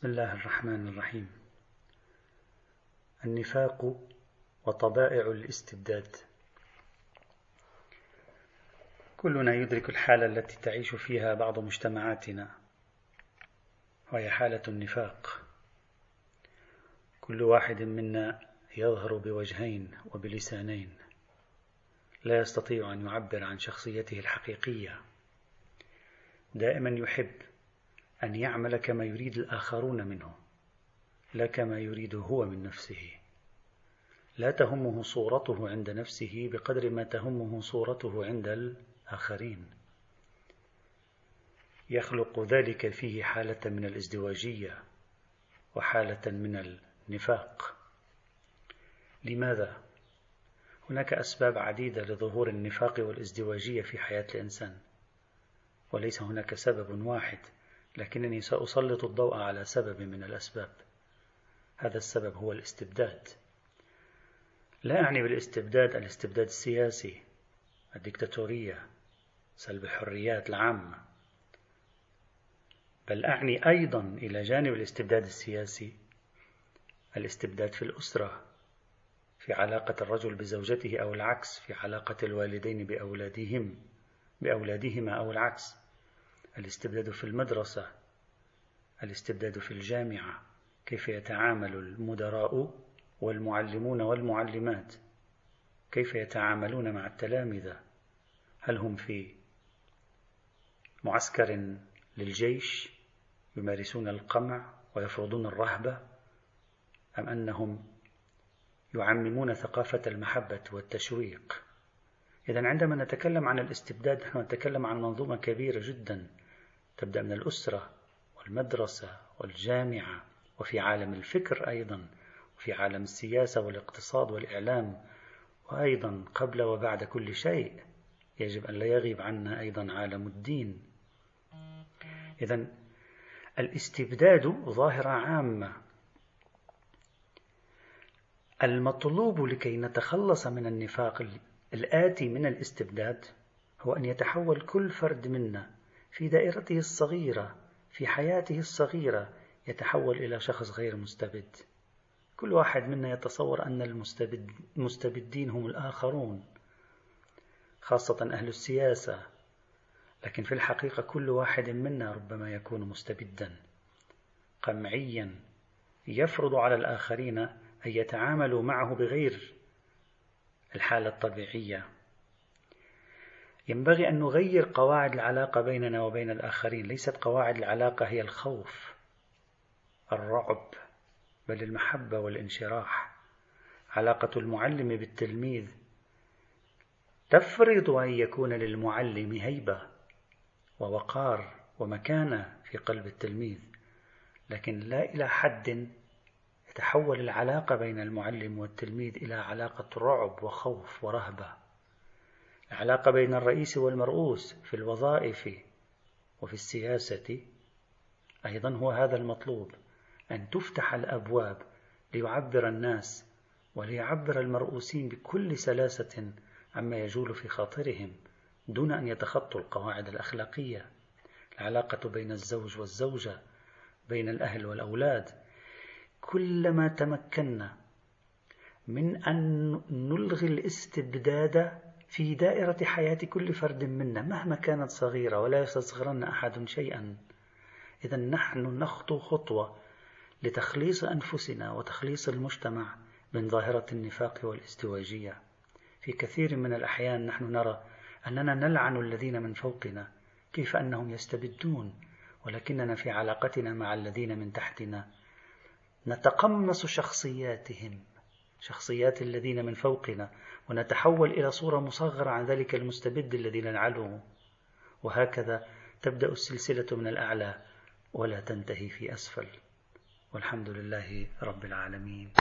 بسم الله الرحمن الرحيم. النفاق وطبائع الاستبداد. كلنا يدرك الحالة التي تعيش فيها بعض مجتمعاتنا وهي حالة النفاق. كل واحد منا يظهر بوجهين وبلسانين. لا يستطيع أن يعبر عن شخصيته الحقيقية. دائما يحب أن يعمل كما يريد الآخرون منه لا كما يريد هو من نفسه. لا تهمه صورته عند نفسه بقدر ما تهمه صورته عند الآخرين. يخلق ذلك فيه حالة من الازدواجية وحالة من النفاق. لماذا؟ هناك أسباب عديدة لظهور النفاق والازدواجية في حياة الإنسان وليس هناك سبب واحد. لكنني سأسلط الضوء على سبب من الأسباب. هذا السبب هو الاستبداد. لا أعني بالاستبداد الاستبداد السياسي الدكتاتورية سلب الحريات العامة بل أعني أيضا إلى جانب الاستبداد السياسي الاستبداد في الأسرة في علاقة الرجل بزوجته أو العكس في علاقة الوالدين بأولادهم بأولادهما أو العكس. الاستبداد في المدرسة الاستبداد في الجامعة كيف يتعامل المدراء والمعلمون والمعلمات كيف يتعاملون مع التلامذة هل هم في معسكر للجيش يمارسون القمع ويفرضون الرهبة أم أنهم يعممون ثقافة المحبة والتشويق؟ إذا عندما نتكلم عن الاستبداد نحن نتكلم عن منظومة كبيرة جدا. تبدأ من الأسرة والمدرسة والجامعة وفي عالم الفكر أيضا وفي عالم السياسة والاقتصاد والإعلام وأيضا قبل وبعد كل شيء يجب أن لا يغيب عنا أيضا عالم الدين. إذا الاستبداد ظاهرة عامة. المطلوب لكي نتخلص من النفاق الآتي من الاستبداد هو أن يتحول كل فرد منا في دائرته الصغيرة في حياته الصغيرة يتحول إلى شخص غير مستبد. كل واحد منا يتصور أن المستبد المستبدين هم الآخرون خاصة أهل السياسة. لكن في الحقيقة كل واحد منا ربما يكون مستبدا قمعيا. يفرض على الآخرين أن يتعاملوا معه بغير الحالة الطبيعية. ينبغي أن نغير قواعد العلاقة بيننا وبين الآخرين. ليست قواعد العلاقة هي الخوف الرعب بل المحبة والانشراح. علاقة المعلم بالتلميذ تفرض أن يكون للمعلم هيبة ووقار ومكانة في قلب التلميذ لكن لا إلى حد يتحول العلاقة بين المعلم والتلميذ إلى علاقة رعب وخوف ورهبة. العلاقة بين الرئيس والمرؤوس في الوظائف وفي السياسة أيضا هو هذا المطلوب أن تفتح الأبواب ليعبر الناس وليعبر المرؤوسين بكل سلاسة عما يجول في خاطرهم دون أن يتخطوا القواعد الأخلاقية. العلاقة بين الزوج والزوجة بين الأهل والأولاد. كلما تمكنا من أن نلغي الاستبداد في دائرة حياة كل فرد منا مهما كانت صغيرة ولا يستصغرن أحد شيئا. إذا نحن نخطو خطوة لتخليص أنفسنا وتخليص المجتمع من ظاهرة النفاق والازدواجية في كثير من الأحيان نحن نرى أننا نلعن الذين من فوقنا كيف أنهم يستبدون ولكننا في علاقتنا مع الذين من تحتنا نتقمص شخصياتهم. شخصيات الذين من فوقنا ونتحول إلى صورة مصغرة عن ذلك المستبد الذي نلعنه وهكذا تبدأ السلسلة من الأعلى ولا تنتهي في أسفل. والحمد لله رب العالمين.